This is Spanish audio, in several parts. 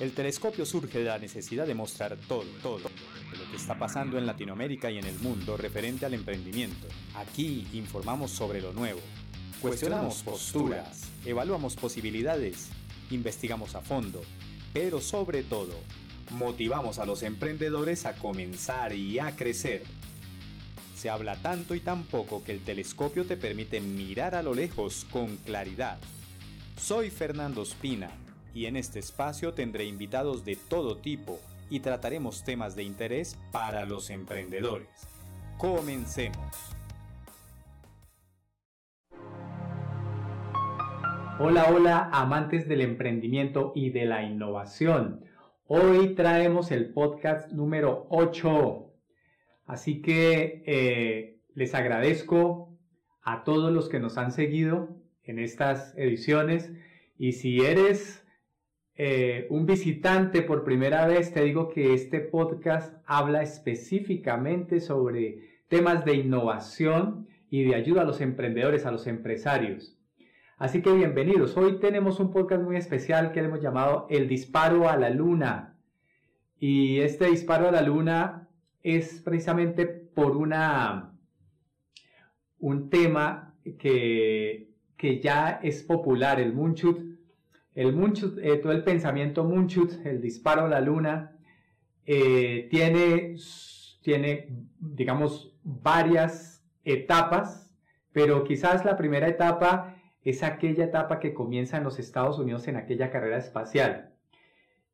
El telescopio surge de la necesidad de mostrar todo, todo, lo que está pasando en Latinoamérica y en el mundo referente al emprendimiento. Aquí informamos sobre lo nuevo, cuestionamos posturas, evaluamos posibilidades, investigamos a fondo, pero sobre todo, motivamos a los emprendedores a comenzar y a crecer. Se habla tanto y tan poco que el telescopio te permite mirar a lo lejos con claridad. Soy Fernando Espina y en este espacio tendré invitados de todo tipo y trataremos temas de interés para los emprendedores. Comencemos. Hola, hola, amantes del emprendimiento y de la innovación. Hoy traemos el podcast número 8. Así que eh, les agradezco a todos los que nos han seguido en estas ediciones y si eres eh, un visitante por primera vez, te digo que este podcast habla específicamente sobre temas de innovación y de ayuda a los emprendedores, a los empresarios. Así que bienvenidos. Hoy tenemos un podcast muy especial que hemos llamado El disparo a la luna. Y este disparo a la luna es precisamente por una un tema que, que ya es popular, el Munchut el Munchut, eh, todo el pensamiento Munchut, el disparo a la luna, eh, tiene, tiene, digamos, varias etapas, pero quizás la primera etapa es aquella etapa que comienza en los Estados Unidos en aquella carrera espacial.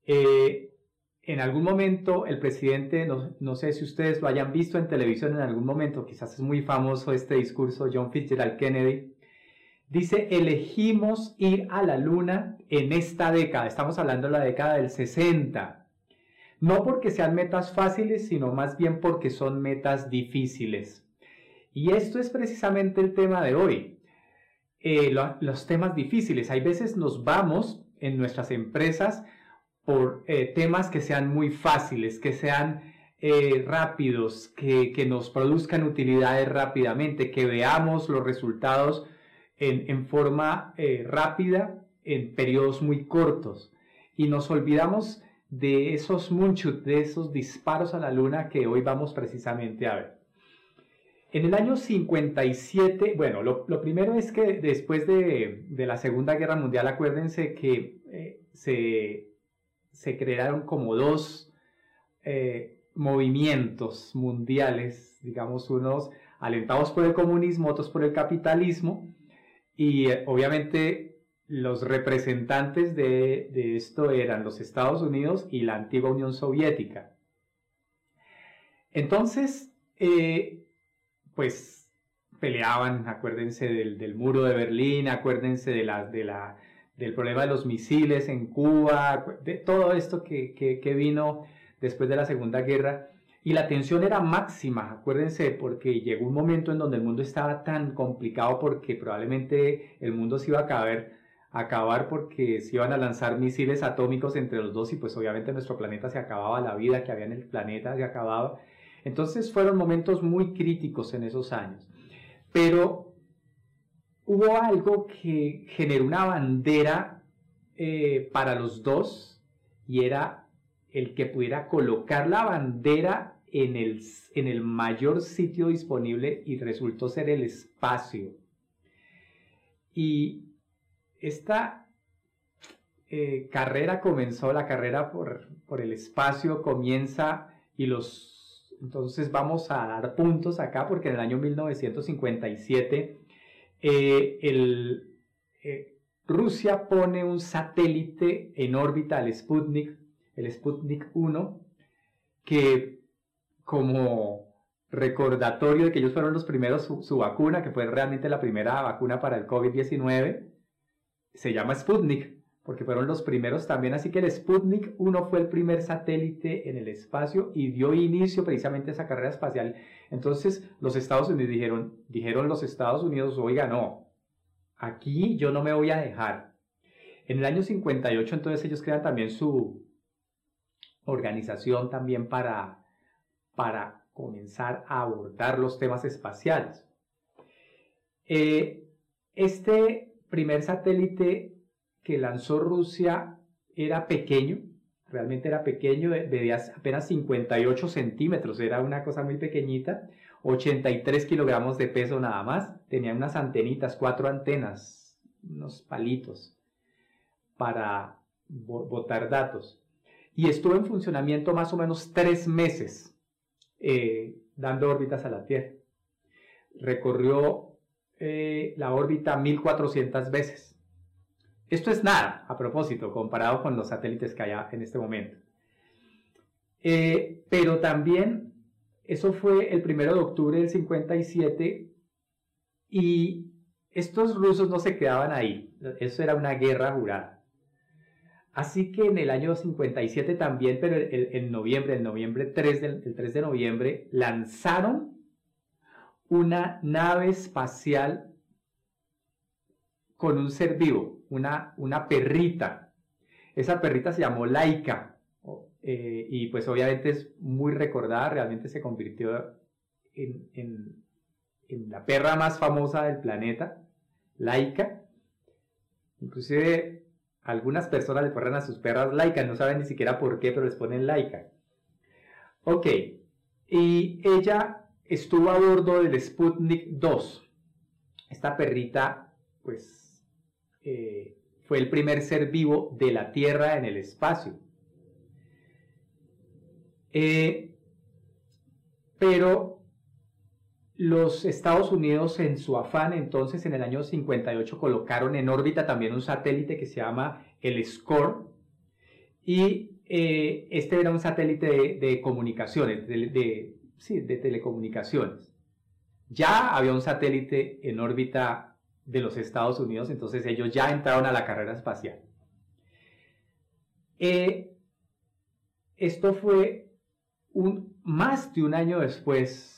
Eh, en algún momento el presidente, no, no, sé si ustedes lo hayan visto en televisión en algún momento, quizás es muy famoso este discurso, John Fitzgerald Kennedy, Dice, elegimos ir a la luna en esta década. Estamos hablando de la década del 60. No porque sean metas fáciles, sino más bien porque son metas difíciles. Y esto es precisamente el tema de hoy. Eh, los temas difíciles. Hay veces nos vamos en nuestras empresas por eh, temas que sean muy fáciles, que sean eh, rápidos, que, que nos produzcan utilidades rápidamente, que veamos los resultados en, forma eh, rápida en periodos muy cortos. Y nos olvidamos de esos muchos, de esos disparos a la luna que hoy vamos precisamente a ver. En el año 57, bueno, lo, primero es que después de, la Segunda Guerra Mundial, acuérdense que eh, se, se, crearon como dos eh, movimientos mundiales, digamos, unos alentados por el comunismo, otros por el capitalismo, y eh, obviamente los representantes de, esto eran los Estados Unidos y la antigua Unión Soviética. Entonces, eh, pues peleaban, acuérdense del, muro de Berlín, acuérdense de la, de la, del problema de los misiles en Cuba, de todo esto que, que vino después de la Segunda Guerra. Y la tensión era máxima, acuérdense, porque llegó un momento en donde el mundo estaba tan complicado porque probablemente el mundo se iba a acabar, acabar porque se iban a lanzar misiles atómicos entre los dos y pues obviamente nuestro planeta se acababa, la vida que había en el planeta se acababa. Entonces fueron momentos muy críticos en esos años. Pero hubo algo que generó una bandera eh, para los dos y era el que pudiera colocar la bandera en el, en el mayor sitio disponible y resultó ser el espacio. Y esta eh, carrera comenzó, la carrera por, por, el espacio comienza y los... Entonces vamos a dar puntos acá porque en el año 1957 eh, el, eh, Rusia pone un satélite en órbita al Sputnik, el Sputnik 1, que como recordatorio de que ellos fueron los primeros, su, vacuna, que fue realmente la primera vacuna para el COVID-19, se llama Sputnik, porque fueron los primeros también, así que el Sputnik 1 fue el primer satélite en el espacio y dio inicio precisamente a esa carrera espacial. Entonces los Estados Unidos dijeron, dijeron los Estados Unidos, oiga, no, aquí yo no me voy a dejar. En el año 58 entonces ellos crean también su organización también para para comenzar a abordar los temas espaciales. Eh, este primer satélite que lanzó Rusia era pequeño, realmente era pequeño, medía apenas 58 centímetros, era una cosa muy pequeñita, 83 kilogramos de peso nada más, tenía unas antenitas, cuatro antenas, unos palitos para botar datos. Y estuvo en funcionamiento más o menos tres meses, eh, dando órbitas a la Tierra. Recorrió eh, la órbita 1400 veces esto es nada, a propósito, comparado con los satélites que hay en este momento. Eh, pero también, eso fue el 1 de octubre del 57 y estos rusos no se quedaban ahí, eso era una guerra jurada. Así que en el año 57 también, pero en noviembre, el noviembre 3 el 3 de noviembre, lanzaron una nave espacial con un ser vivo, una, una perrita. Esa perrita se llamó Laika eh, y pues obviamente es muy recordada, realmente se convirtió en, en, la perra más famosa del planeta, Laika. Inclusive algunas personas le ponen a sus perras Laika, no saben ni siquiera por qué, pero les ponen Laika. Ok, y ella estuvo a bordo del Sputnik 2. Esta perrita, pues eh, fue el primer ser vivo de la Tierra en el espacio. Eh, pero los Estados Unidos en su afán entonces en el año 58 colocaron en órbita también un satélite que se llama el SCORE y eh, este era un satélite de, comunicaciones, de, telecomunicaciones. Ya había un satélite en órbita de los Estados Unidos, entonces ellos ya entraron a la carrera espacial. Eh, esto fue más de un año después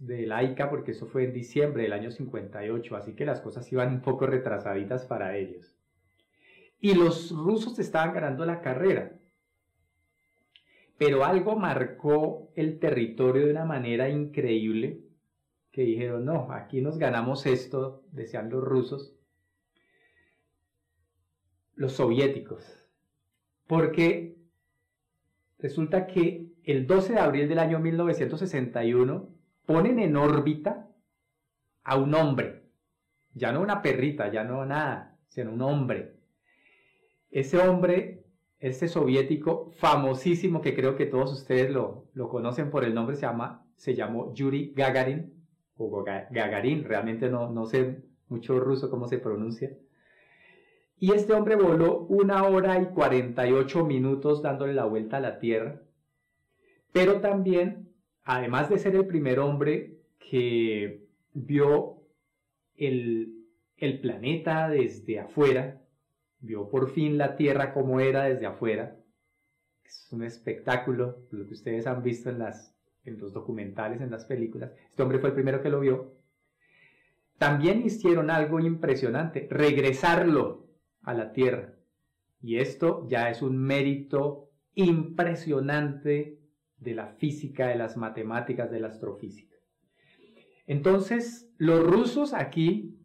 de la porque eso fue en diciembre del año 58, así que las cosas iban un poco retrasaditas para ellos. Y los rusos estaban ganando la carrera. Pero algo marcó el territorio de una manera increíble que dijeron, no, aquí nos ganamos esto, decían los rusos, los soviéticos. Porque resulta que el 12 de abril del año 1961 ponen en órbita a un hombre, ya no una perrita, ya no nada, sino un hombre. Ese hombre, este soviético famosísimo, que creo que todos ustedes lo, lo conocen por el nombre, se, llama, se llamó Yuri Gagarin o Gagarin, realmente no, no sé mucho ruso cómo se pronuncia. Y este hombre voló una hora y 48 minutos dándole la vuelta a la Tierra, pero también, además de ser el primer hombre que vio el, el planeta desde afuera, vio por fin la Tierra como era desde afuera, es un espectáculo, lo que ustedes han visto en las en los documentales, en las películas. Este hombre fue el primero que lo vio. También hicieron algo impresionante, regresarlo a la Tierra. Y esto ya es un mérito impresionante de la física, de las matemáticas, de la astrofísica. Entonces, los rusos aquí,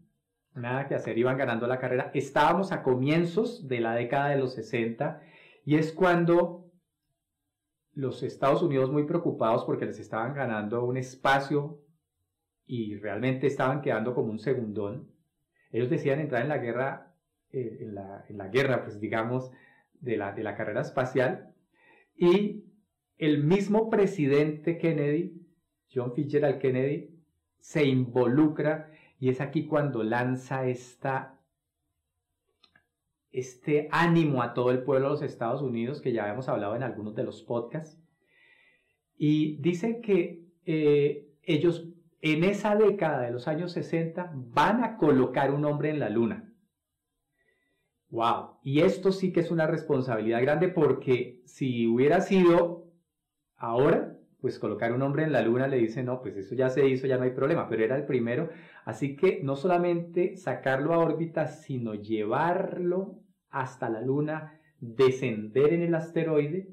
nada que hacer, iban ganando la carrera. Estábamos a comienzos de la década de los 60 y es cuando los Estados Unidos muy preocupados porque les estaban ganando un espacio y realmente estaban quedando como un segundón. Ellos decían entrar en la guerra, eh, en, la, guerra, pues digamos, de la, de la carrera espacial. Y el mismo presidente Kennedy, John Fitzgerald Kennedy, se involucra y es aquí cuando lanza este ánimo a todo el pueblo de los Estados Unidos, que ya habíamos hablado en algunos de los podcasts. Y dice que eh, ellos en esa década de los años 60 van a colocar un hombre en la luna. ¡Wow! Y esto sí que es una responsabilidad grande porque si hubiera sido ahora, pues colocar un hombre en la luna le dice, no, pues eso ya se hizo, ya no hay problema, pero era el primero. Así que no solamente sacarlo a órbita, sino llevarlo hasta la Luna, descender en el asteroide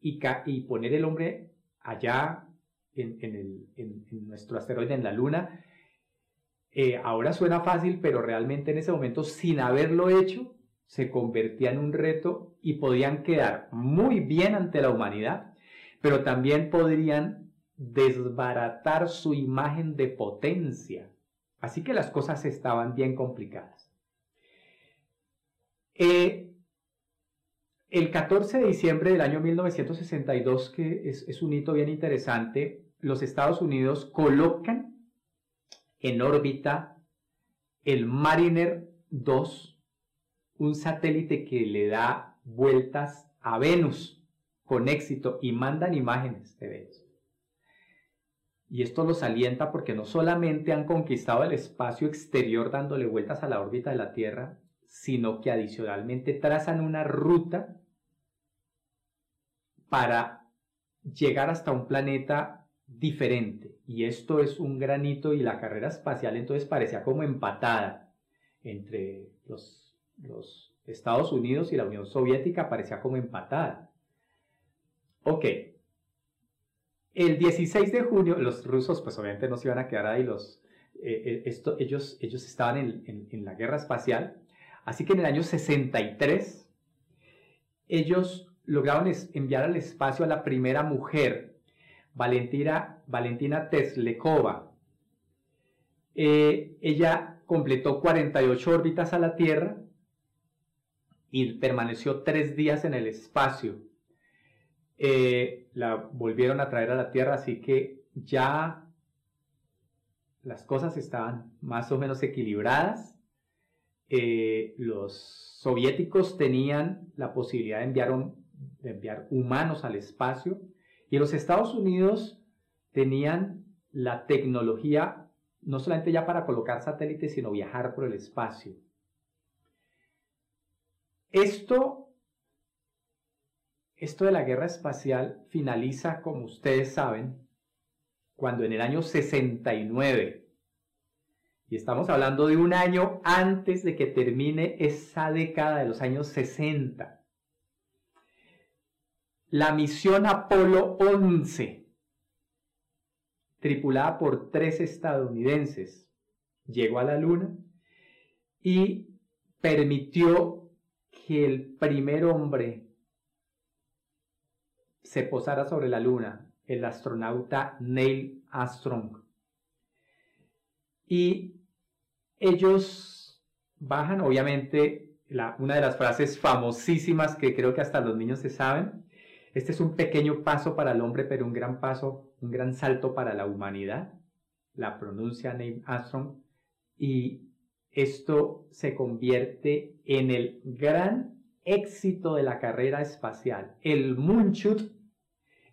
y, y poner el hombre allá en, nuestro asteroide, en la Luna. Eh, ahora suena fácil, pero realmente en ese momento, sin haberlo hecho, se convertía en un reto y podían quedar muy bien ante la humanidad, pero también podrían desbaratar su imagen de potencia. Así que las cosas estaban bien complicadas. Eh, el 14 de diciembre del año 1962, que es, es un hito bien interesante, los Estados Unidos colocan en órbita el Mariner 2, un satélite que le da vueltas a Venus con éxito y mandan imágenes de Venus. Y esto los alienta porque no solamente han conquistado el espacio exterior dándole vueltas a la órbita de la Tierra, sino que adicionalmente trazan una ruta para llegar hasta un planeta diferente. Y esto es un granito y la carrera espacial entonces parecía como empatada entre los, los Estados Unidos y la Unión Soviética, parecía como empatada. Ok, el 16 de junio, los rusos pues obviamente no se iban a quedar ahí, los, eh, eh, esto, ellos, ellos estaban en, en, la guerra espacial, así que en el año 63 ellos lograron enviar al espacio a la primera mujer, Valentina, Valentina Teslekova. Eh, ella completó 48 órbitas a la Tierra y permaneció tres días en el espacio. Eh, la volvieron a traer a la Tierra, así que ya las cosas estaban más o menos equilibradas. Eh, los soviéticos tenían la posibilidad de enviar, de enviar humanos al espacio y los Estados Unidos tenían la tecnología no solamente ya para colocar satélites, sino viajar por el espacio. Esto esto de la guerra espacial finaliza, como ustedes saben, cuando en el año 69, y estamos hablando de un año antes de que termine esa década de los años 60, la misión Apolo 11, tripulada por tres estadounidenses, llegó a la Luna y permitió que el primer hombre se posara sobre la Luna, el astronauta Neil Armstrong. Y ellos bajan, obviamente, una de las frases famosísimas que creo que hasta los niños se saben. Este es un pequeño paso para el hombre, pero un gran paso, un gran salto para la humanidad. La pronuncia Neil Armstrong. Y esto se convierte en el gran éxito de la carrera espacial. El Moonshot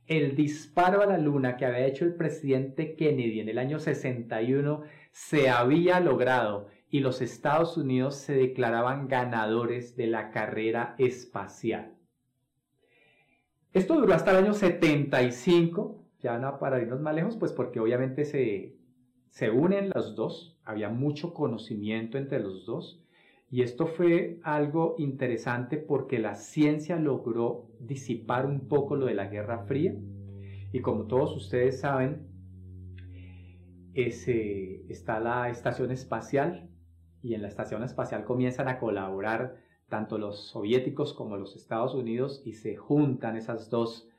el disparo a la luna que había hecho el presidente Kennedy en el año 61 se había logrado y los Estados Unidos se declaraban ganadores de la carrera espacial. Esto duró hasta el año 75, ya no para irnos más lejos, pues porque obviamente se, se unen los dos, había mucho conocimiento entre los dos, y esto fue algo interesante porque la ciencia logró disipar un poco lo de la Guerra Fría. Y como todos ustedes saben, está la estación espacial y en la estación espacial comienzan a colaborar tanto los soviéticos como los Estados Unidos y se juntan esas dos,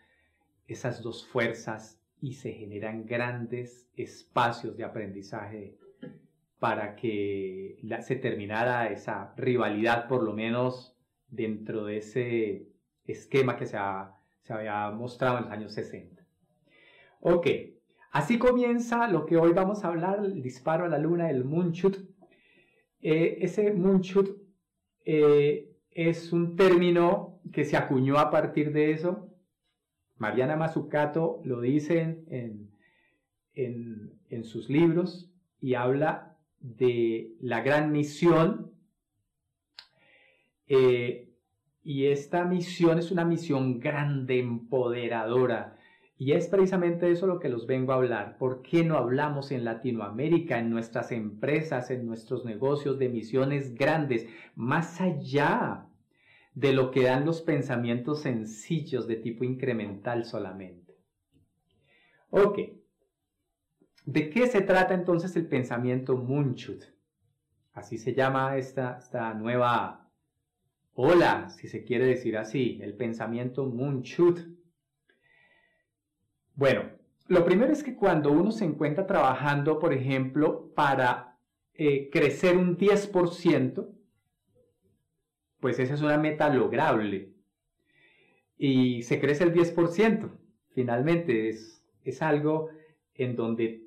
esas dos fuerzas y se generan grandes espacios de aprendizaje para que se terminara esa rivalidad, por lo menos dentro de ese esquema que se, había mostrado en los años 60. Ok, así comienza lo que hoy vamos a hablar, el disparo a la luna, el moonshot. Eh, ese moonshot eh, es un término que se acuñó a partir de eso. Mariana Mazzucato lo dice en, en sus libros y habla de la gran misión. Eh, y esta misión es una misión grande, empoderadora. Y es precisamente eso lo que los vengo a hablar. ¿Por qué no hablamos en Latinoamérica, en nuestras empresas, en nuestros negocios de misiones grandes, más allá de lo que dan los pensamientos sencillos de tipo incremental solamente? Ok, ¿De qué se trata entonces el pensamiento Munchut? Así se llama esta, esta nueva ola, si se quiere decir así, el pensamiento Munchut. Bueno, lo primero es que cuando uno se encuentra trabajando, por ejemplo, para eh, crecer un 10%, pues esa es una meta lograble. Y se crece el 10%. Finalmente es, es algo en donde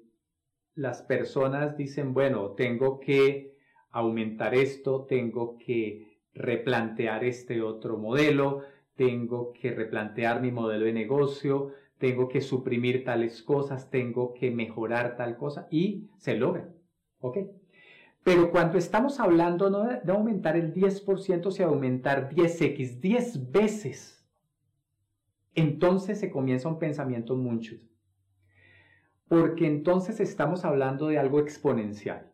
las personas dicen, bueno, tengo que aumentar esto, tengo que replantear este otro modelo, tengo que replantear mi modelo de negocio, tengo que suprimir tales cosas, tengo que mejorar tal cosa y se logra. ¿Ok? Pero cuando estamos hablando no de aumentar el 10%, sino aumentar 10x, 10 veces, entonces se comienza un pensamiento mucho. Porque entonces estamos hablando de algo exponencial.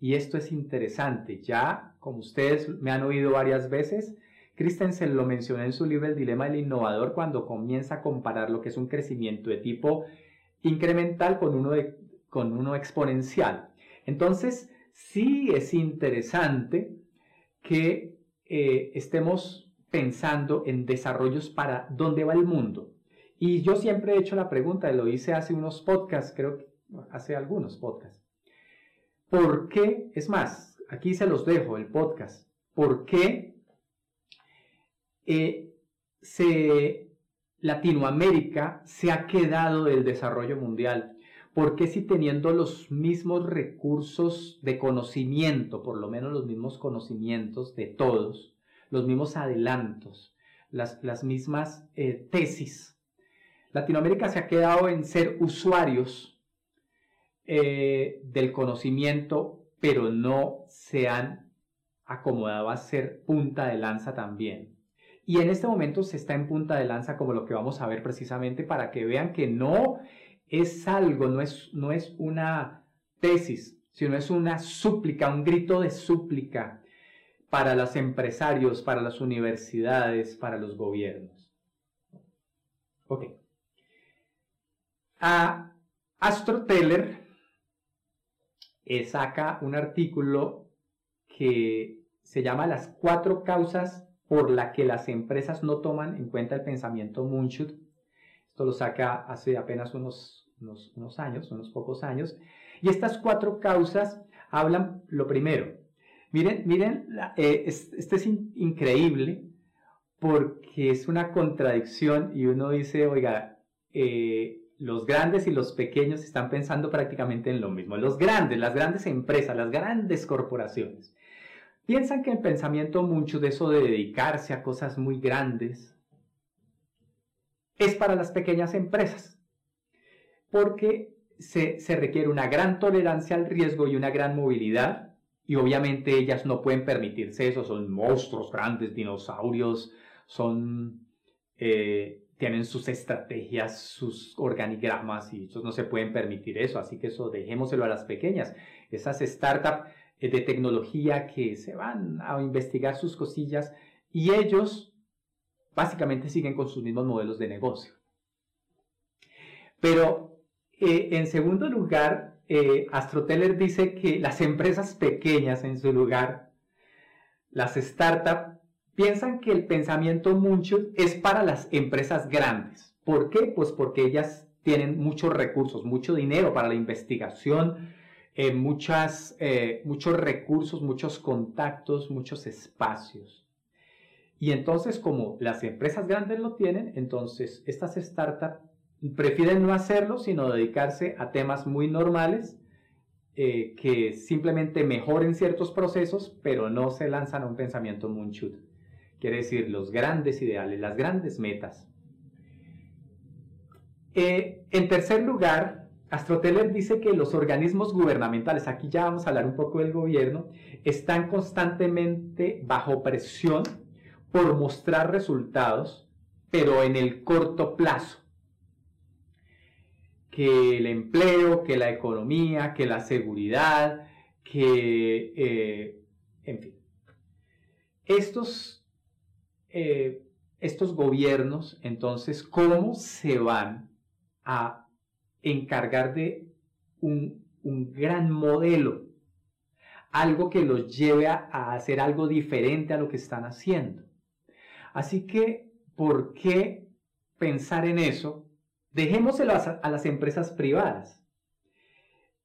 Y esto es interesante. Ya, como ustedes me han oído varias veces, Christensen lo mencionó en su libro El dilema del innovador cuando comienza a comparar lo que es un crecimiento de tipo incremental con uno, de, con uno exponencial. Entonces, sí es interesante que eh, estemos pensando en desarrollos para dónde va el mundo. Y yo siempre he hecho la pregunta, lo hice hace unos podcasts, creo que hace algunos podcasts. ¿Por qué? Es más, aquí se los dejo el podcast. ¿Por qué eh, se, Latinoamérica se ha quedado del desarrollo mundial. porque si teniendo los mismos recursos de conocimiento, por lo menos los mismos conocimientos de todos, los mismos adelantos, las, las mismas eh, tesis, Latinoamérica se ha quedado en ser usuarios eh, del conocimiento, pero no se han acomodado a ser punta de lanza también. Y en este momento se está en punta de lanza como lo que vamos a ver precisamente para que vean que no es algo, no es, no es una tesis, sino es una súplica, un grito de súplica para los empresarios, para las universidades, para los gobiernos. Ok. A Astro Teller eh, saca un artículo que se llama Las cuatro causas por la que las empresas no toman en cuenta el pensamiento Munchut. Esto lo saca hace apenas unos, unos, años, unos pocos años. Y estas cuatro causas hablan, lo primero, miren, miren, eh, este es increíble porque es una contradicción y uno dice, oiga, eh, los grandes y los pequeños están pensando prácticamente en lo mismo. Los grandes, las grandes empresas, las grandes corporaciones Piensan que el pensamiento mucho de eso de dedicarse a cosas muy grandes es para las pequeñas empresas, porque se, requiere una gran tolerancia al riesgo y una gran movilidad, y obviamente ellas no pueden permitirse eso, son monstruos grandes, dinosaurios, son, eh, tienen sus estrategias, sus organigramas, y ellos no se pueden permitir eso, así que eso dejémoselo a las pequeñas. Esas startups eh, de tecnología que se van a investigar sus cosillas y ellos básicamente siguen con sus mismos modelos de negocio. Pero eh, en segundo lugar, eh, Astroteller dice que las empresas pequeñas en su lugar, las startups, piensan que el pensamiento mucho es para las empresas grandes. ¿Por qué? Pues porque ellas tienen muchos recursos, mucho dinero para la investigación, eh, muchas, eh, muchos recursos, muchos contactos, muchos espacios. Y entonces, como las empresas grandes lo tienen, entonces estas startups prefieren no hacerlo, sino dedicarse a temas muy normales eh, que simplemente mejoren ciertos procesos, pero no se lanzan a un pensamiento moonshot. Quiere decir, los grandes ideales, las grandes metas. en tercer lugar, Astroteller dice que los organismos gubernamentales, aquí ya vamos a hablar un poco del gobierno, están constantemente bajo presión por mostrar resultados, pero en el corto plazo. Que el empleo, que la economía, que la seguridad, que, eh, en fin. Estos, eh, estos gobiernos, entonces, ¿cómo se van a encargar de un, gran modelo, algo que los lleve a, hacer algo diferente a lo que están haciendo. Así que, ¿por qué pensar en eso? Dejémoselo a, las empresas privadas.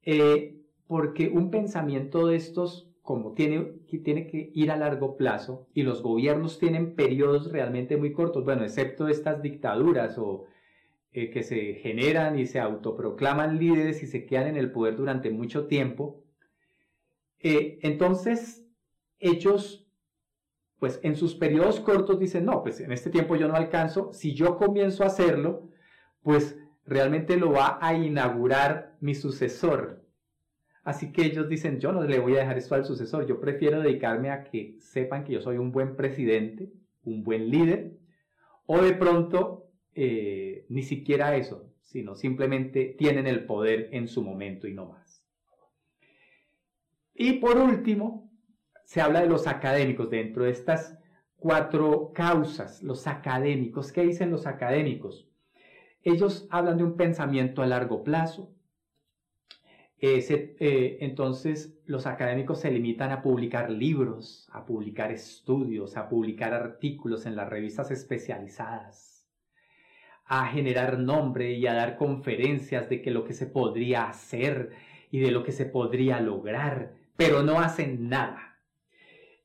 Eh, porque un pensamiento de estos, como tiene, tiene que ir a largo plazo, y los gobiernos tienen periodos realmente muy cortos, bueno, excepto estas dictaduras o eh, que se generan y se autoproclaman líderes y se quedan en el poder durante mucho tiempo, eh, entonces ellos pues en sus periodos cortos dicen, no, pues en este tiempo yo no alcanzo, si yo comienzo a hacerlo, pues realmente lo va a inaugurar mi sucesor. Así que ellos dicen, yo no le voy a dejar esto al sucesor, yo prefiero dedicarme a que sepan que yo soy un buen presidente, un buen líder, o de pronto eh, ni siquiera eso, sino simplemente tienen el poder en su momento y no más. Y por último, se habla de los académicos dentro de estas cuatro causas, los académicos. ¿Qué dicen los académicos? Ellos hablan de un pensamiento a largo plazo. Eh, entonces, los académicos se limitan a publicar libros, a publicar estudios, a publicar artículos en las revistas especializadas, a generar nombre y a dar conferencias de que lo que se podría hacer y de lo que se podría lograr, pero no hacen nada.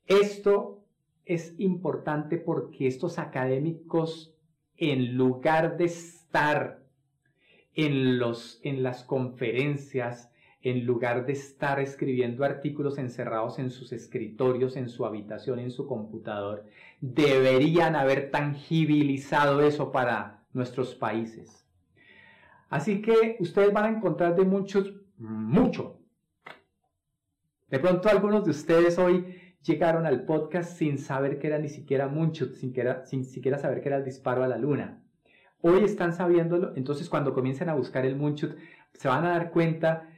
Esto es importante porque estos académicos, en lugar de estar en, los, en las conferencias, en lugar de estar escribiendo artículos encerrados en sus escritorios, en su habitación, en su computador, deberían haber tangibilizado eso para nuestros países. Así que ustedes van a encontrar de muchos, mucho. De pronto algunos de ustedes hoy llegaron al podcast sin saber que era ni siquiera mucho, sin, sin siquiera saber que era el disparo a la luna. Hoy están sabiéndolo, entonces cuando comiencen a buscar el Munchut, se van a dar cuenta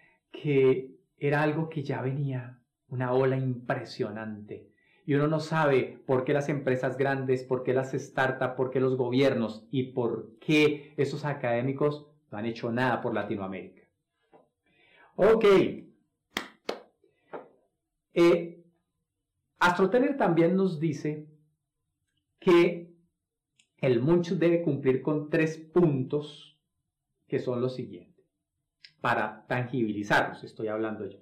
que era algo que ya venía, una ola impresionante. Y uno no sabe por qué las empresas grandes, por qué las startups, por qué los gobiernos y por qué esos académicos no han hecho nada por Latinoamérica. Ok. Eh, Astroteller también nos dice que el Munch debe cumplir con tres puntos que son los siguientes. Para tangibilizarlos, estoy hablando yo.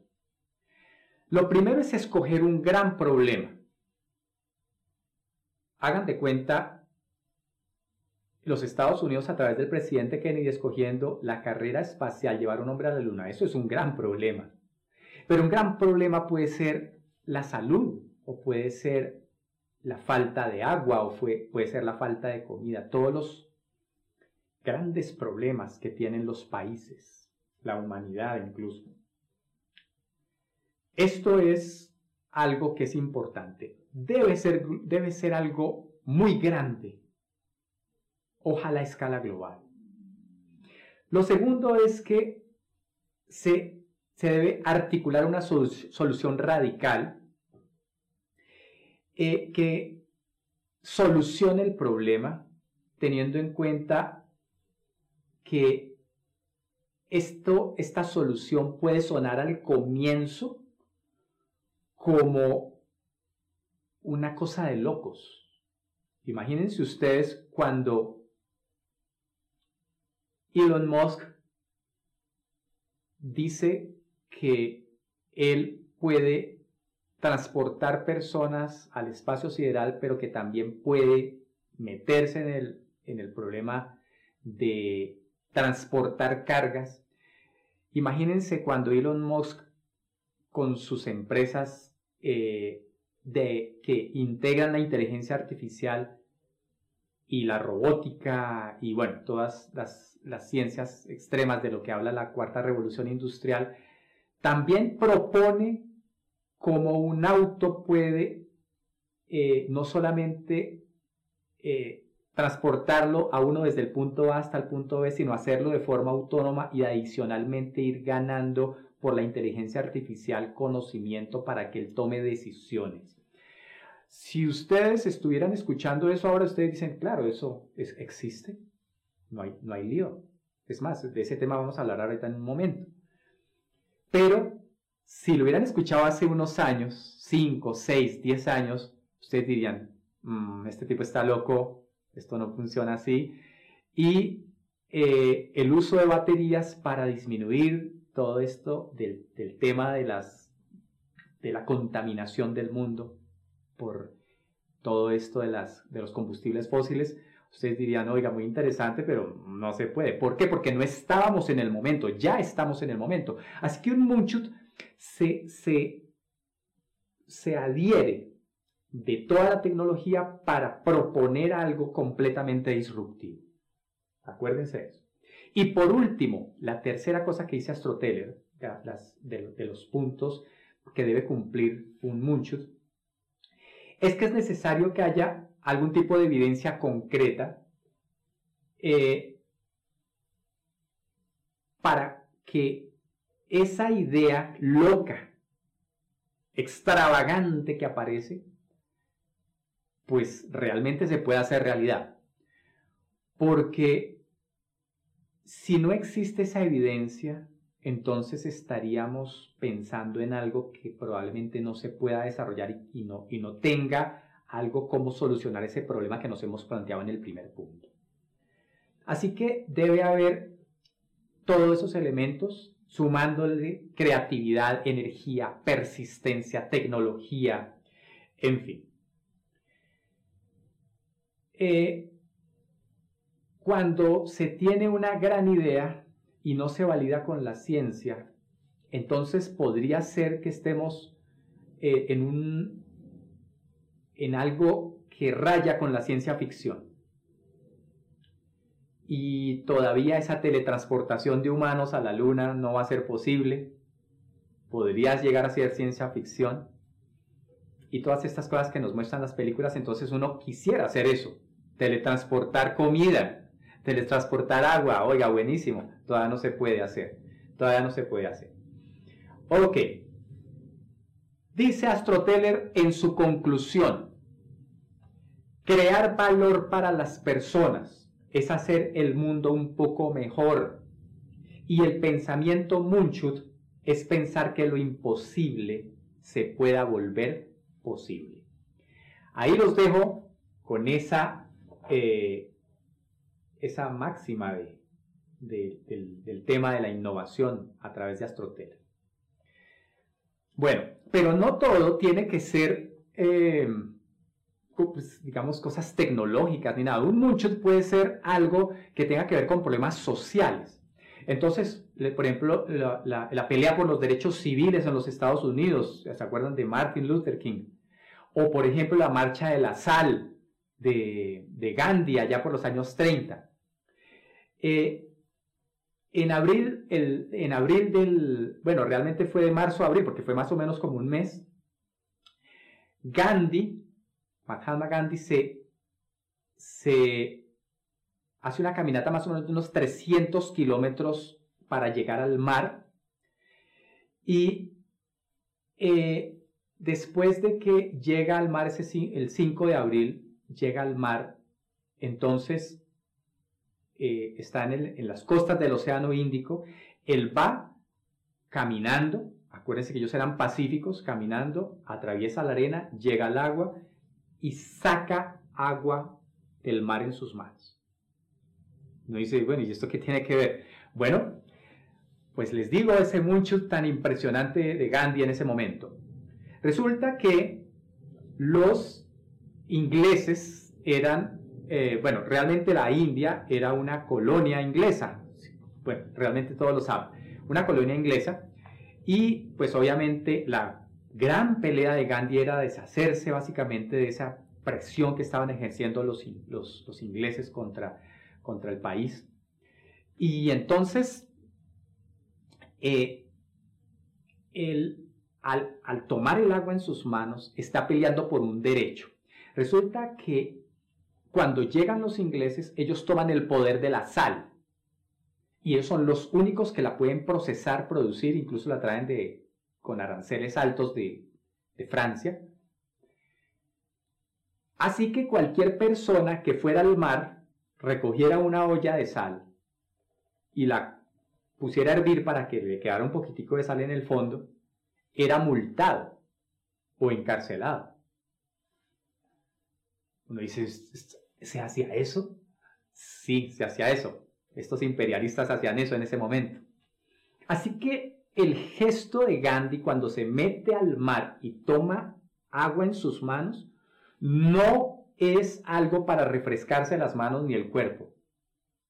Lo primero es escoger un gran problema. Hagan de cuenta los Estados Unidos a través del presidente Kennedy escogiendo la carrera espacial, llevar un hombre a la luna. Eso es un gran problema. Pero un gran problema puede ser la salud, o puede ser la falta de agua, o puede ser la falta de comida, todos los grandes problemas que tienen los países, la humanidad incluso. Esto es algo que es importante. Debe ser, debe ser algo muy grande, ojalá a escala global. Lo segundo es que se, se debe articular una solución radical eh, que solucione el problema teniendo en cuenta que esto, esta solución puede sonar al comienzo como una cosa de locos. Imagínense ustedes cuando Elon Musk dice que él puede transportar personas al espacio sideral, pero que también puede meterse en el, en el problema de transportar cargas. Imagínense cuando Elon Musk con sus empresas eh, de, que integran la inteligencia artificial y la robótica y bueno, todas las, ciencias extremas de lo que habla la cuarta revolución industrial, también propone cómo un auto puede eh, no solamente eh, transportarlo a uno desde el punto A hasta el punto B, sino hacerlo de forma autónoma y adicionalmente ir ganando por la inteligencia artificial conocimiento para que él tome decisiones. Si ustedes estuvieran escuchando eso ahora, ustedes dicen, claro, eso existe, no hay, no hay lío. Es más, de ese tema vamos a hablar ahorita en un momento. Pero si lo hubieran escuchado hace unos años, 5, 6, 10 años, ustedes dirían, mm, este tipo está loco, esto no funciona así. Y eh, el uso de baterías para disminuir todo esto del, tema de, las, de la contaminación del mundo por todo esto de, las, de los combustibles fósiles. Ustedes dirían, oiga, muy interesante, pero no se puede. ¿Por qué? Porque no estábamos en el momento, ya estamos en el momento. Así que un Munchut se, se, se adhiere de toda la tecnología para proponer algo completamente disruptivo. Acuérdense de eso. Y por último, la tercera cosa que dice Astroteller, de, de, los puntos que debe cumplir un Munchut, es que es necesario que haya algún tipo de evidencia concreta eh, para que esa idea loca, extravagante que aparece, pues realmente se pueda hacer realidad. Porque si no existe esa evidencia, entonces estaríamos pensando en algo que probablemente no se pueda desarrollar y, no, y no tenga algo como solucionar ese problema que nos hemos planteado en el primer punto. Así que debe haber todos esos elementos sumándole creatividad, energía, persistencia, tecnología, en fin. Eh, cuando se tiene una gran idea y no se valida con la ciencia, entonces podría ser que estemos eh, en, un, en algo que raya con la ciencia ficción. Y todavía esa teletransportación de humanos a la luna no va a ser posible. Podrías llegar a ser ciencia ficción. Y todas estas cosas que nos muestran las películas, entonces uno quisiera hacer eso. Teletransportar comida, Teletransportar agua, oiga, buenísimo. Todavía no se puede hacer. Todavía no se puede hacer. Ok. Dice Astroteller en su conclusión, crear valor para las personas es hacer el mundo un poco mejor. Y el pensamiento Munchut es pensar que lo imposible se pueda volver posible. Ahí los dejo con esa eh, esa máxima de, del, tema de la innovación a través de Astrotel. Bueno, pero no todo tiene que ser, eh, pues, digamos, cosas tecnológicas ni nada. Un mucho puede ser algo que tenga que ver con problemas sociales. Entonces, por ejemplo, la, pelea por los derechos civiles en los Estados Unidos, ¿se acuerdan de Martin Luther King? O, por ejemplo, la marcha de la sal de, Gandhi allá por los años 30. Eh, en abril, en abril del, bueno, realmente fue de marzo a abril, porque fue más o menos como un mes, Gandhi, Mahatma Gandhi, se, se hace una caminata más o menos de unos 300 kilómetros para llegar al mar. Y eh, después de que llega al mar, ese, el 5 de abril, llega al mar, entonces eh, está en, las costas del Océano Índico, él va caminando, acuérdense que ellos eran pacíficos, caminando, atraviesa la arena, llega al agua y saca agua del mar en sus manos. No dice, bueno, ¿y esto qué tiene que ver? Bueno, pues les digo ese mucho tan impresionante de Gandhi en ese momento. Resulta que los ingleses eran eh, bueno, realmente la India era una colonia inglesa. Bueno, realmente todos lo saben. Una colonia inglesa. Y pues obviamente la gran pelea de Gandhi era deshacerse básicamente de esa presión que estaban ejerciendo los, los, ingleses contra, contra el país. Y entonces, eh, al, al tomar el agua en sus manos, está peleando por un derecho. Resulta que cuando llegan los ingleses, ellos toman el poder de la sal. Y ellos son los únicos que la pueden procesar, producir, incluso la traen de, con aranceles altos de, de Francia. Así que cualquier persona que fuera al mar, recogiera una olla de sal y la pusiera a hervir para que le quedara un poquitico de sal en el fondo, era multado o encarcelado. Uno dice, ¿se hacía eso? Sí, se hacía eso. Estos imperialistas hacían eso en ese momento. Así que el gesto de Gandhi cuando se mete al mar y toma agua en sus manos no es algo para refrescarse las manos ni el cuerpo.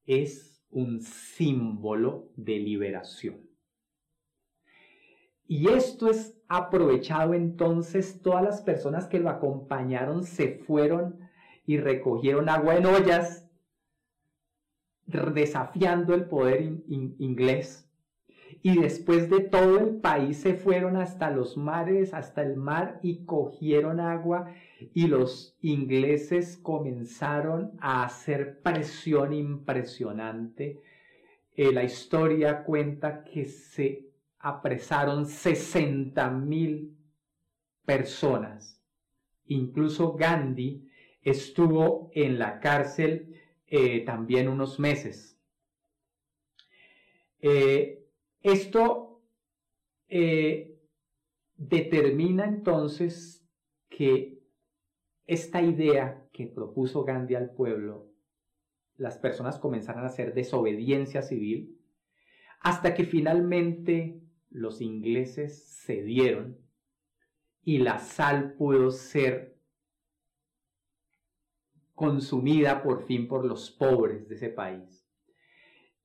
Es un símbolo de liberación. Y esto es aprovechado entonces, todas las personas que lo acompañaron se fueron y recogieron agua en ollas, desafiando el poder inglés. Y después de todo el país se fueron hasta los mares, hasta el mar y cogieron agua y los ingleses comenzaron a hacer presión impresionante. Eh, la historia cuenta que se apresaron 60 mil personas. Incluso Gandhi estuvo en la cárcel eh, también unos meses. Eh, esto eh, determina entonces que esta idea que propuso Gandhi al pueblo, las personas comenzaron a hacer desobediencia civil, hasta que finalmente los ingleses cedieron y la sal pudo ser consumida por fin por los pobres de ese país.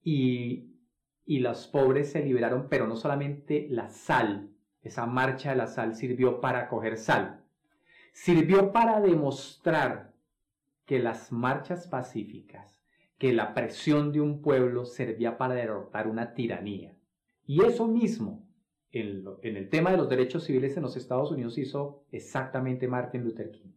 Y, y los pobres se liberaron, pero no solamente la sal, esa marcha de la sal sirvió para coger sal, sirvió para demostrar que las marchas pacíficas, que la presión de un pueblo servía para derrotar una tiranía. Y eso mismo, en, el tema de los derechos civiles en los Estados Unidos, hizo exactamente Martin Luther King.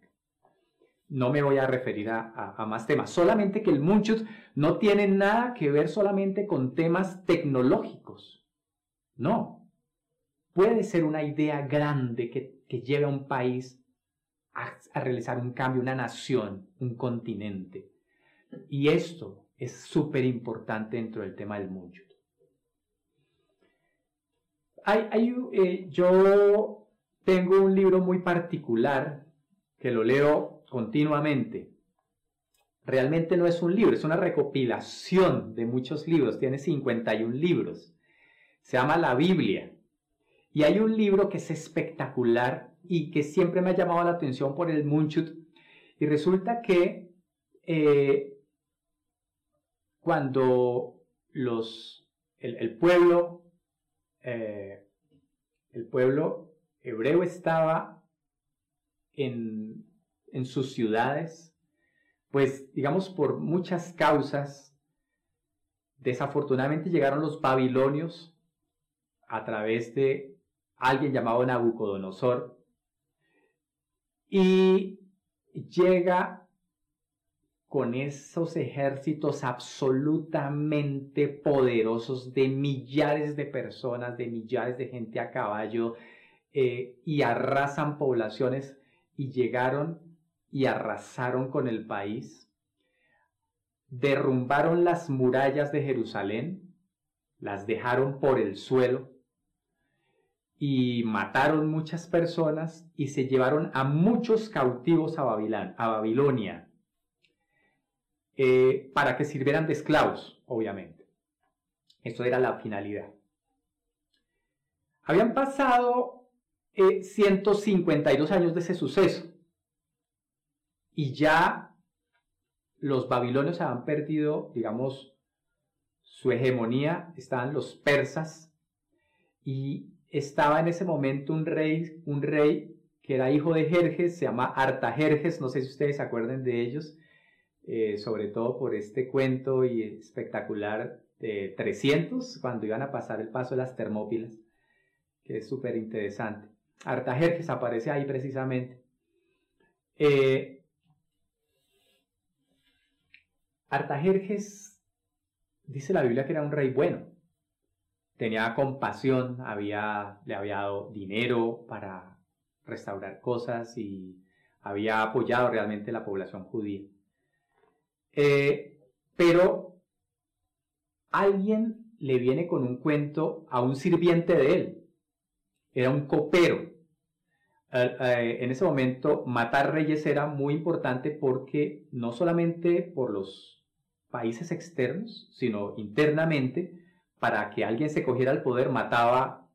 No me voy a referir a, más temas, solamente que el Munchut no tiene nada que ver solamente con temas tecnológicos. No. Puede ser una idea grande que, lleve a un país a, realizar un cambio, una nación, un continente. Y esto es súper importante dentro del tema del Munchut. Hay, eh, yo tengo un libro muy particular que lo leo continuamente. Realmente no es un libro, es una recopilación de muchos libros. Tiene 51 libros. Se llama La Biblia. Y hay un libro que es espectacular y que siempre me ha llamado la atención por el Munchut. Y resulta que eh, cuando los, el pueblo eh, el pueblo hebreo estaba en, sus ciudades, pues digamos por muchas causas, desafortunadamente llegaron los babilonios a través de alguien llamado Nabucodonosor y llega con esos ejércitos absolutamente poderosos de millares de personas, de millares de gente a caballo, eh, y arrasan poblaciones y llegaron y arrasaron con el país, derrumbaron las murallas de Jerusalén, las dejaron por el suelo y mataron muchas personas y se llevaron a muchos cautivos a, a Babilonia eh, para que sirvieran de esclavos, obviamente. Eso era la finalidad. Habían pasado 152 eh, años de ese suceso y ya los babilonios habían perdido, digamos, su hegemonía, estaban los persas y estaba en ese momento un rey, un rey que era hijo de Jerjes, se llama Artajerjes, no sé si ustedes se acuerdan de ellos, eh, sobre todo por este cuento y espectacular de 300, cuando iban a pasar el paso de las Termópilas, que es súper interesante. Artajerjes aparece ahí precisamente. Eh, Artajerjes dice la Biblia que era un rey bueno. Tenía compasión, había, le había dado dinero para restaurar cosas y había apoyado realmente la población judía. Eh, pero alguien le viene con un cuento a un sirviente de él. Era un copero. En ese momento matar reyes era muy importante porque no solamente por los países externos, sino internamente, para que alguien se cogiera el poder, mataba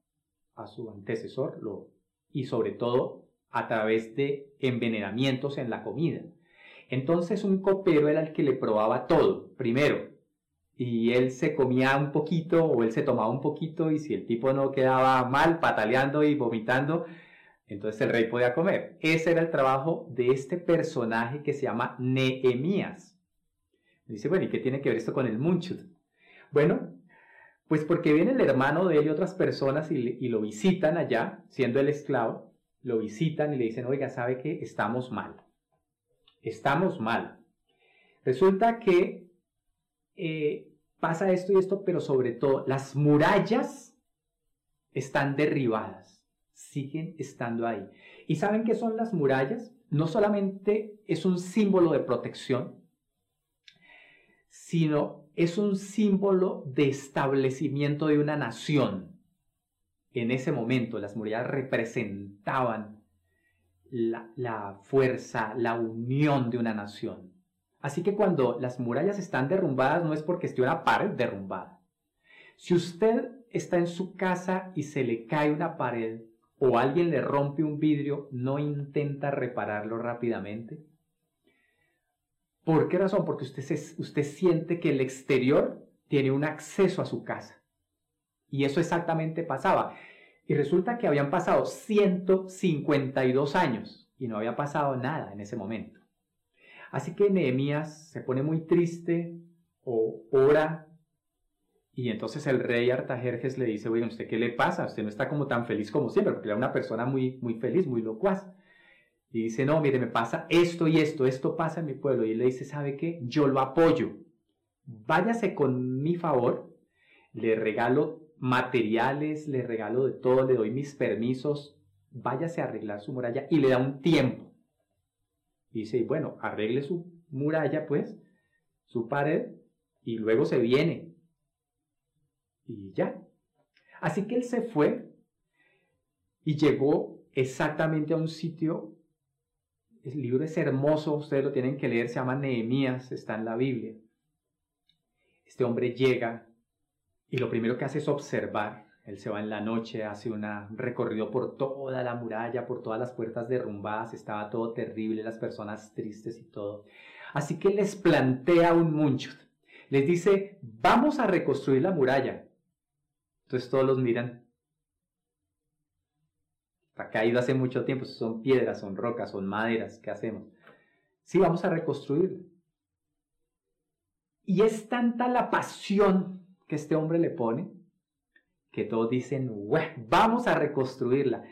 a su antecesor lo, y sobre todo a través de envenenamientos en la comida. Entonces un copero era el que le probaba todo, primero, y él se comía un poquito o él se tomaba un poquito y si el tipo no quedaba mal, pataleando y vomitando, entonces el rey podía comer. Ese era el trabajo de este personaje que se llama Nehemías. Dice, bueno, ¿y qué tiene que ver esto con el Munchut? Bueno, pues porque viene el hermano de él y otras personas y, lo visitan allá, siendo el esclavo, lo visitan y le dicen, oiga, ¿sabe qué? Estamos mal. Estamos mal. Resulta que eh, pasa esto y esto, pero sobre todo las murallas están derribadas, siguen estando ahí. ¿Y saben qué son las murallas? No solamente es un símbolo de protección, sino es un símbolo de establecimiento de una nación. En ese momento las murallas representaban la, fuerza, la unión de una nación. Así que cuando las murallas están derrumbadas no es porque esté una pared derrumbada. Si usted está en su casa y se le cae una pared o alguien le rompe un vidrio, no intenta repararlo rápidamente. ¿Por qué razón? Porque usted, usted siente que el exterior tiene un acceso a su casa. Y eso exactamente pasaba. Y resulta que habían pasado 152 años y no había pasado nada en ese momento. Así que Nehemías se pone muy triste o ora y entonces el rey Artajerjes le dice, oye, ¿usted qué le pasa? Usted no está como tan feliz como siempre, porque era una persona muy, muy feliz, muy locuaz. Y dice, no, mire, me pasa esto y esto, esto pasa en mi pueblo. Y él le dice, ¿sabe qué? Yo lo apoyo. Váyase con mi favor, le regalo materiales, le regalo de todo, le doy mis permisos, váyase a arreglar su muralla y le da un tiempo. Y dice, bueno, arregle su muralla, pues, su pared, y luego se viene. Y ya. Así que él se fue y llegó exactamente a un sitio el libro es hermoso, ustedes lo tienen que leer, se llama Nehemías, está en la Biblia. Este hombre llega y lo primero que hace es observar. Él se va en la noche, hace un recorrido por toda la muralla, por todas las puertas derrumbadas, estaba todo terrible, las personas tristes y todo. Así que les plantea un munchut. Les dice, vamos a reconstruir la muralla. Entonces todos los miran, ha caído hace mucho tiempo, son piedras, son rocas, son maderas, ¿qué hacemos? Sí, vamos a reconstruirlo. Y es tanta la pasión que este hombre le pone que todos dicen, vamos a reconstruirla.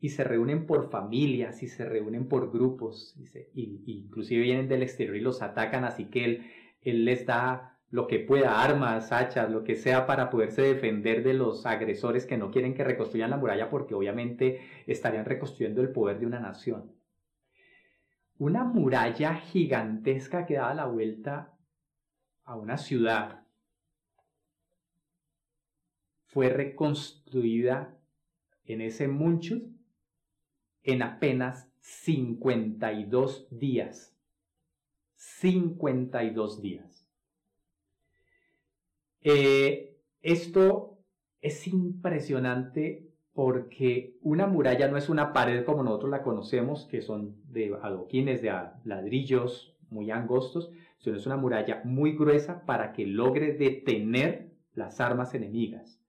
Y se reúnen por familias y se reúnen por grupos. Y, inclusive vienen del exterior y los atacan, así que él, él les da lo que pueda, armas, hachas, lo que sea para poderse defender de los agresores que no quieren que reconstruyan la muralla porque obviamente estarían reconstruyendo el poder de una nación. Una muralla gigantesca que daba la vuelta a una ciudad fue reconstruida en ese Munchut en apenas 52 días. 52 días. Eh, esto es impresionante porque una muralla no es una pared como nosotros la conocemos, que son de adoquines, de ladrillos muy angostos, sino es una muralla muy gruesa para que logre detener las armas enemigas.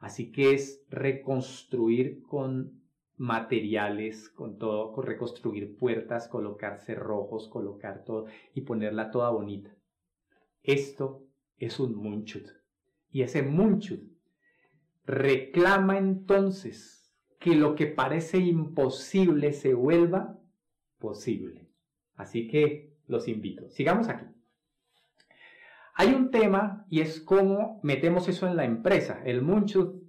Así que es reconstruir con materiales, con todo, con reconstruir puertas, colocar cerrojos, colocar todo y ponerla toda bonita. Esto es un munchut. Y ese munchut reclama entonces que lo que parece imposible se vuelva posible. Así que los invito. Sigamos aquí. Hay un tema y es cómo metemos eso en la empresa. El munchut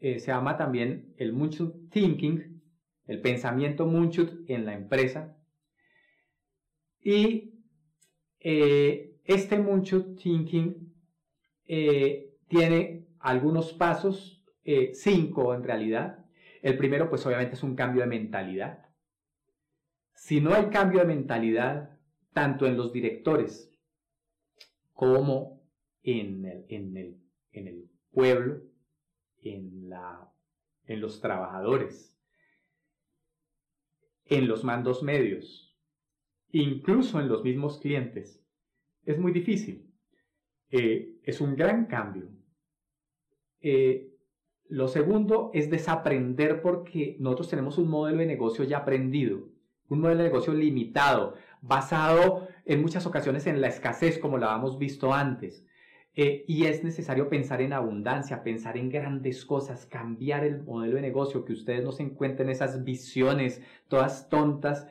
eh, se llama también el munchut thinking, el pensamiento munchut en la empresa. Y eh, este munchut thinking eh, tiene algunos pasos, eh, cinco en realidad. El primero, pues obviamente es un cambio de mentalidad. Si no hay cambio de mentalidad, tanto en los directores como en el, en el, en el pueblo, en, la, en los trabajadores, en los mandos medios, incluso en los mismos clientes, es muy difícil. Eh, es un gran cambio. Eh, lo segundo es desaprender porque nosotros tenemos un modelo de negocio ya aprendido, un modelo de negocio limitado, basado en muchas ocasiones en la escasez, como la hemos visto antes. Eh, y es necesario pensar en abundancia, pensar en grandes cosas, cambiar el modelo de negocio, que ustedes no se encuentren esas visiones todas tontas,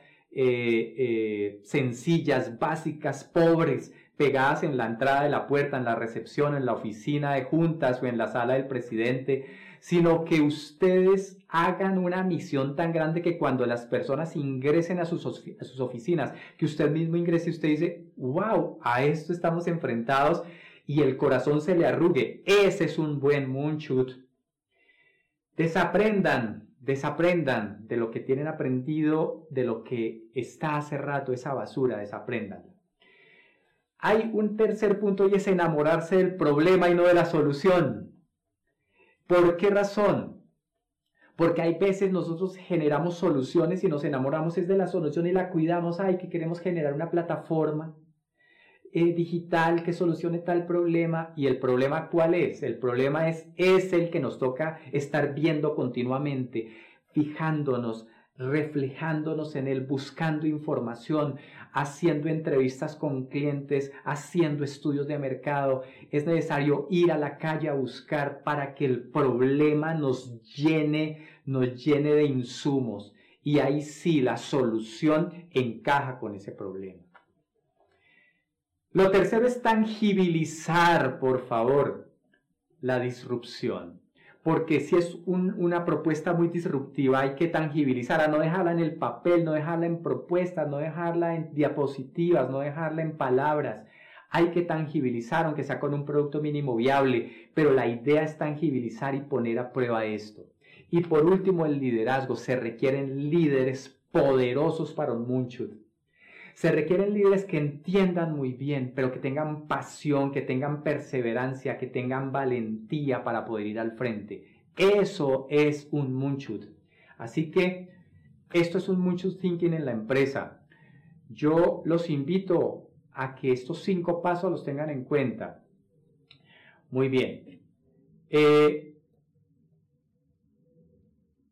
sencillas, básicas, pobres, en la entrada de la puerta, en la recepción, en la oficina de juntas o en la sala del presidente, sino que ustedes hagan una misión tan grande que cuando las personas ingresen a sus, sus oficinas, que usted mismo ingrese y usted dice, wow, a esto estamos enfrentados y el corazón se le arrugue. Ese es un buen moonshot. Desaprendan, desaprendan de lo que tienen aprendido, de lo que está hace rato, esa basura, desaprendan. Hay un tercer punto y es enamorarse del problema y no de la solución. ¿Por qué razón? Porque hay veces nosotros generamos soluciones y nos enamoramos es de la solución y la cuidamos. Ay, que queremos generar una plataforma eh, digital que solucione tal problema. ¿Y el problema cuál es? El problema es, es el que nos toca estar viendo continuamente, fijándonos, reflejándonos en él, buscando información, haciendo entrevistas con clientes, haciendo estudios de mercado. Es necesario ir a la calle a buscar para que el problema nos llene, nos llene de insumos. Y ahí sí la solución encaja con ese problema. Lo tercero es tangibilizar, por favor, la disrupción porque si es una propuesta muy disruptiva hay que tangibilizarla, no dejarla en el papel, no dejarla en propuestas, no dejarla en diapositivas, no dejarla en palabras. Hay que tangibilizar, aunque sea con un producto mínimo viable, pero la idea es tangibilizar y poner a prueba esto. Y por último, el liderazgo. Se requieren líderes poderosos para un moonshot. Se requieren líderes que entiendan muy bien, pero que tengan pasión, que tengan perseverancia, que tengan valentía para poder ir al frente. Eso es un moonshot. Así que esto es un moonshot thinking en la empresa. Yo los invito a que estos cinco pasos los tengan en cuenta. Muy bien. Eh,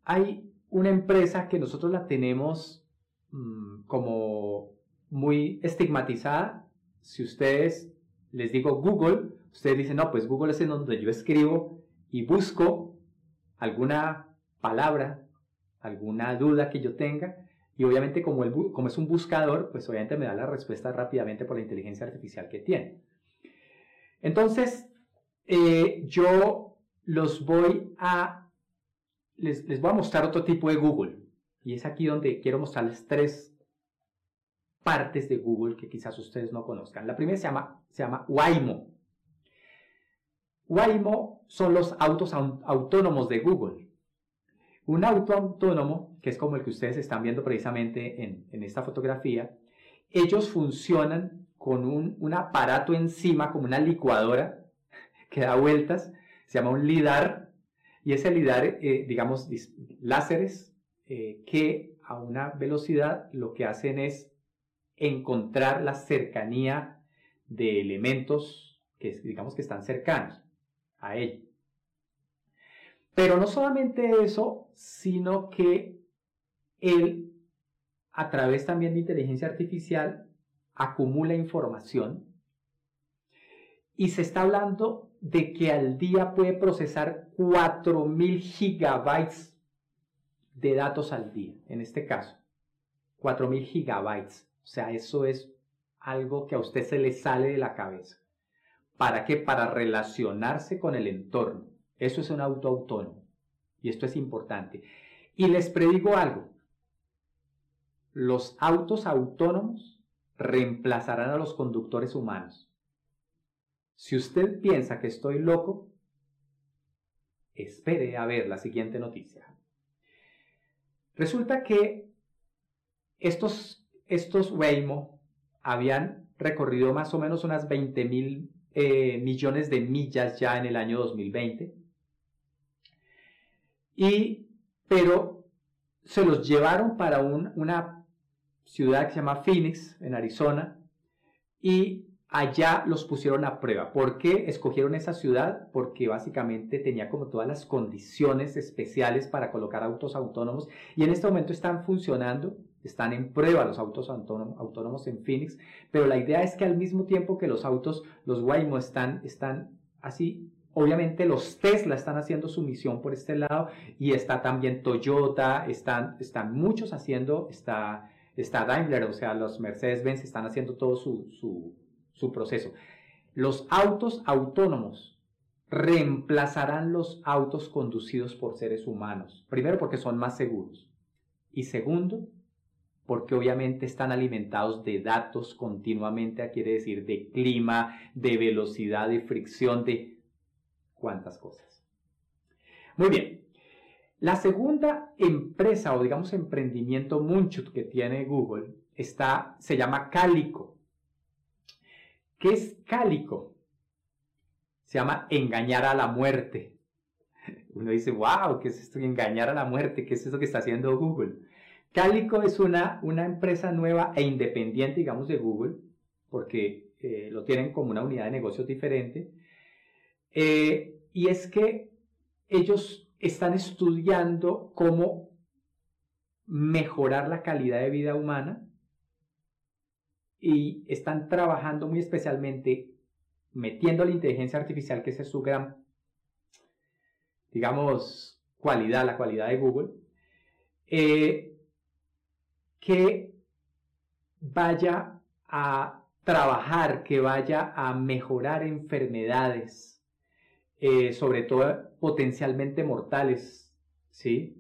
hay una empresa que nosotros la tenemos mm, como muy estigmatizada. Si ustedes les digo Google, ustedes dicen, no, pues Google es en donde yo escribo y busco alguna palabra, alguna duda que yo tenga. Y obviamente como, es un buscador, pues obviamente me da la respuesta rápidamente por la inteligencia artificial que tiene. Entonces, eh, yo los voy a, les, les voy a mostrar otro tipo de Google. Y es aquí donde quiero mostrarles tres partes de Google que quizás ustedes no conozcan. La primera se llama, se llama Waymo. Waymo son los autos autónomos de Google. Un auto autónomo, que es como el que ustedes están viendo precisamente en, esta fotografía, ellos funcionan con un, aparato encima, como una licuadora, que da vueltas, se llama un LIDAR, y ese LIDAR, eh, digamos, láseres eh, que a una velocidad lo que hacen es encontrar la cercanía de elementos que digamos que están cercanos a él. Pero no solamente eso, sino que él, a través también de inteligencia artificial, acumula información y se está hablando de que al día puede procesar 4.000 gigabytes de datos al día, en este caso, 4.000 gigabytes. O sea, eso es algo que a usted se le sale de la cabeza. ¿Para qué? Para relacionarse con el entorno. Eso es un auto autónomo. Y esto es importante. Y les predigo algo. Los autos autónomos reemplazarán a los conductores humanos. Si usted piensa que estoy loco, espere a ver la siguiente noticia. Resulta que estos, estos Waymo habían recorrido más o menos unas 20 mil eh, millones de millas ya en el año 2020. Y, pero se los llevaron para una ciudad que se llama Phoenix, en Arizona, y allá los pusieron a prueba. ¿Por qué escogieron esa ciudad? Porque básicamente tenía como todas las condiciones especiales para colocar autos autónomos y en este momento están funcionando, están en prueba los autos autónomos, en Phoenix, pero la idea es que al mismo tiempo que los autos, los Waymo están, están así Obviamente los Tesla están haciendo su misión por este lado y está también Toyota, están, están muchos haciendo, está, está Daimler, o sea, los Mercedes-Benz están haciendo todo su, su proceso. Los autos autónomos reemplazarán los autos conducidos por seres humanos. Primero porque son más seguros. Y segundo, porque obviamente están alimentados de datos continuamente, quiere decir de clima, de velocidad, de fricción, de cuántas cosas. Muy bien. La segunda empresa o digamos emprendimiento mucho que tiene Google está, se llama Calico. ¿Qué es cálico? Se llama engañar a la muerte. Uno dice, wow, ¿qué es esto engañar a la muerte? ¿Qué es eso que está haciendo Google? Cálico es una, una empresa nueva e independiente, digamos, de Google, porque eh, lo tienen como una unidad de negocios diferente. Eh, y es que ellos están estudiando cómo mejorar la calidad de vida humana y están trabajando muy especialmente metiendo la inteligencia artificial, que es su gran, digamos, cualidad, la cualidad de Google, eh, que vaya a trabajar, que vaya a mejorar enfermedades, eh, sobre todo potencialmente mortales, ¿sí?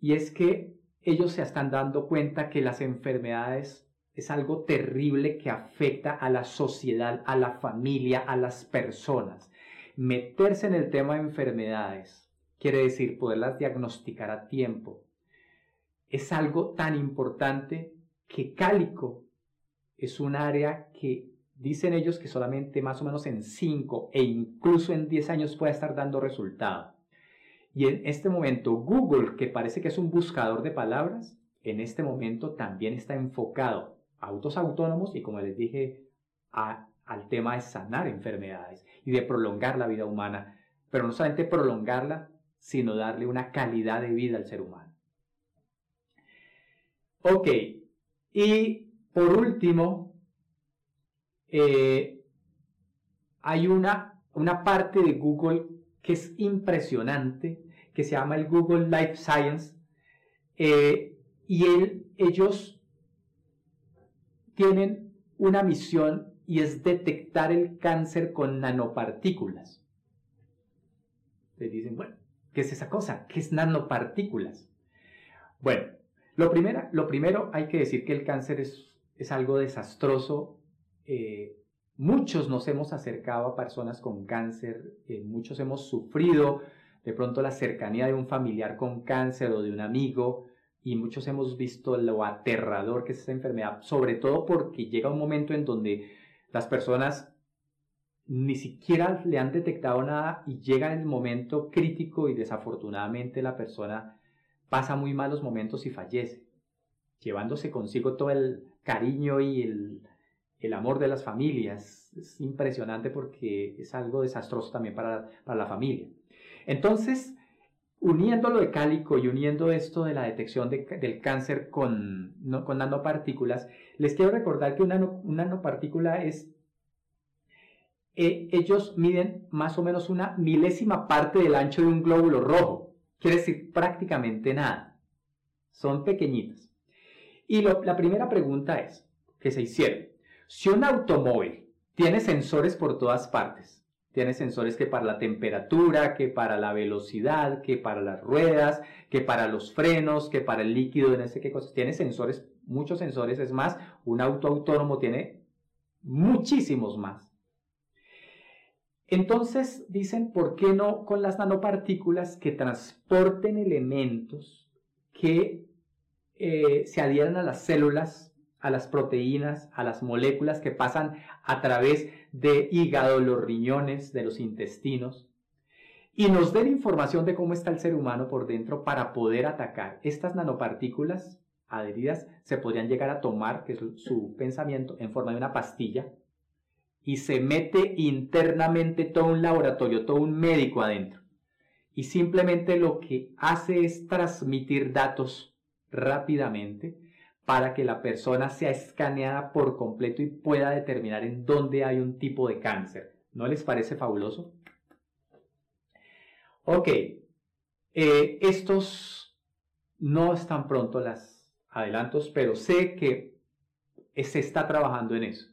Y es que ellos se están dando cuenta que las enfermedades es algo terrible que afecta a la sociedad, a la familia, a las personas. Meterse en el tema de enfermedades quiere decir poderlas diagnosticar a tiempo. Es algo tan importante que Cálico es un área que dicen ellos que solamente más o menos en 5 e incluso en 10 años puede estar dando resultado. Y en este momento Google, que parece que es un buscador de palabras, en este momento también está enfocado autos autónomos y como les dije, al tema de sanar enfermedades y de prolongar la vida humana, pero no solamente prolongarla, sino darle una calidad de vida al ser humano. Ok, y por último, eh, hay una, una parte de Google que es impresionante, que se llama el Google Life Science, eh, y ellos tienen una misión y es detectar el cáncer con nanopartículas. Le dicen, bueno, ¿qué es esa cosa? ¿Qué es nanopartículas? Bueno, lo primero, lo primero hay que decir que el cáncer es, es algo desastroso. Eh, muchos nos hemos acercado a personas con cáncer, eh, muchos hemos sufrido de pronto la cercanía de un familiar con cáncer o de un amigo y muchos hemos visto lo aterrador que es esa enfermedad, sobre todo porque llega un momento en donde las personas ni siquiera le han detectado nada y llega el momento crítico y desafortunadamente la persona pasa muy malos momentos y fallece, llevándose consigo todo el cariño y el, el amor de las familias. Es impresionante porque es algo desastroso también para, para la familia. Entonces, uniendo lo de cálico y uniendo esto de la detección del cáncer con, nanopartículas, les quiero recordar que una, nanopartícula es, eh, ellos miden más o menos una milésima parte del ancho de un glóbulo rojo, quiere decir prácticamente nada, son pequeñitas. Y la primera pregunta es, que se hicieron, si un automóvil tiene sensores por todas partes, tiene sensores que para la temperatura, que para la velocidad, que para las ruedas, que para los frenos, que para el líquido, no sé qué cosas. Tiene sensores, muchos sensores. Es más, un auto autónomo tiene muchísimos más. Entonces dicen, ¿por qué no con las nanopartículas que transporten elementos que eh, se adhieren a las células, a las proteínas, a las moléculas que pasan a través de hígado, los riñones, de los intestinos, y nos den información de cómo está el ser humano por dentro para poder atacar. Estas nanopartículas adheridas se podrían llegar a tomar, que es su pensamiento, en forma de una pastilla, y se mete internamente todo un laboratorio, todo un médico adentro. Y simplemente lo que hace es transmitir datos rápidamente para que la persona sea escaneada por completo y pueda determinar en dónde hay un tipo de cáncer. ¿No les parece fabuloso? Ok, eh, estos no están pronto las adelantos, pero sé que se está trabajando en eso.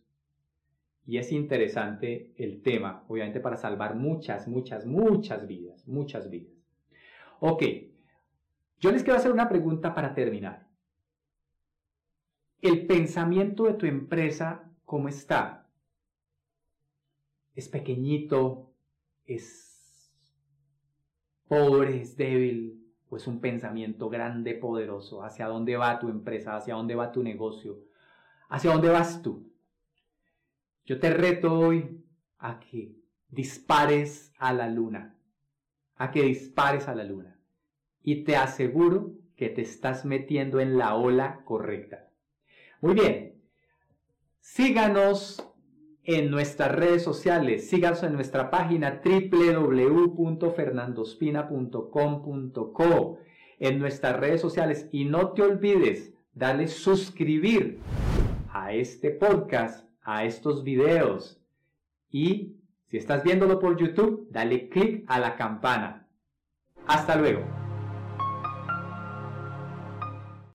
Y es interesante el tema, obviamente para salvar muchas, muchas, muchas vidas, muchas vidas. Ok, yo les quiero hacer una pregunta para terminar. ¿El pensamiento de tu empresa cómo está? ¿Es pequeñito? ¿Es pobre? ¿Es débil? ¿O es un pensamiento grande, poderoso? ¿Hacia dónde va tu empresa? ¿Hacia dónde va tu negocio? ¿Hacia dónde vas tú? Yo te reto hoy a que dispares a la luna, a que dispares a la luna. Y te aseguro que te estás metiendo en la ola correcta. Muy bien, síganos en nuestras redes sociales, síganos en nuestra página www.fernandospina.com.co, en nuestras redes sociales y no te olvides darle suscribir a este podcast a estos videos. Y si estás viéndolo por YouTube, dale click a la campana. Hasta luego.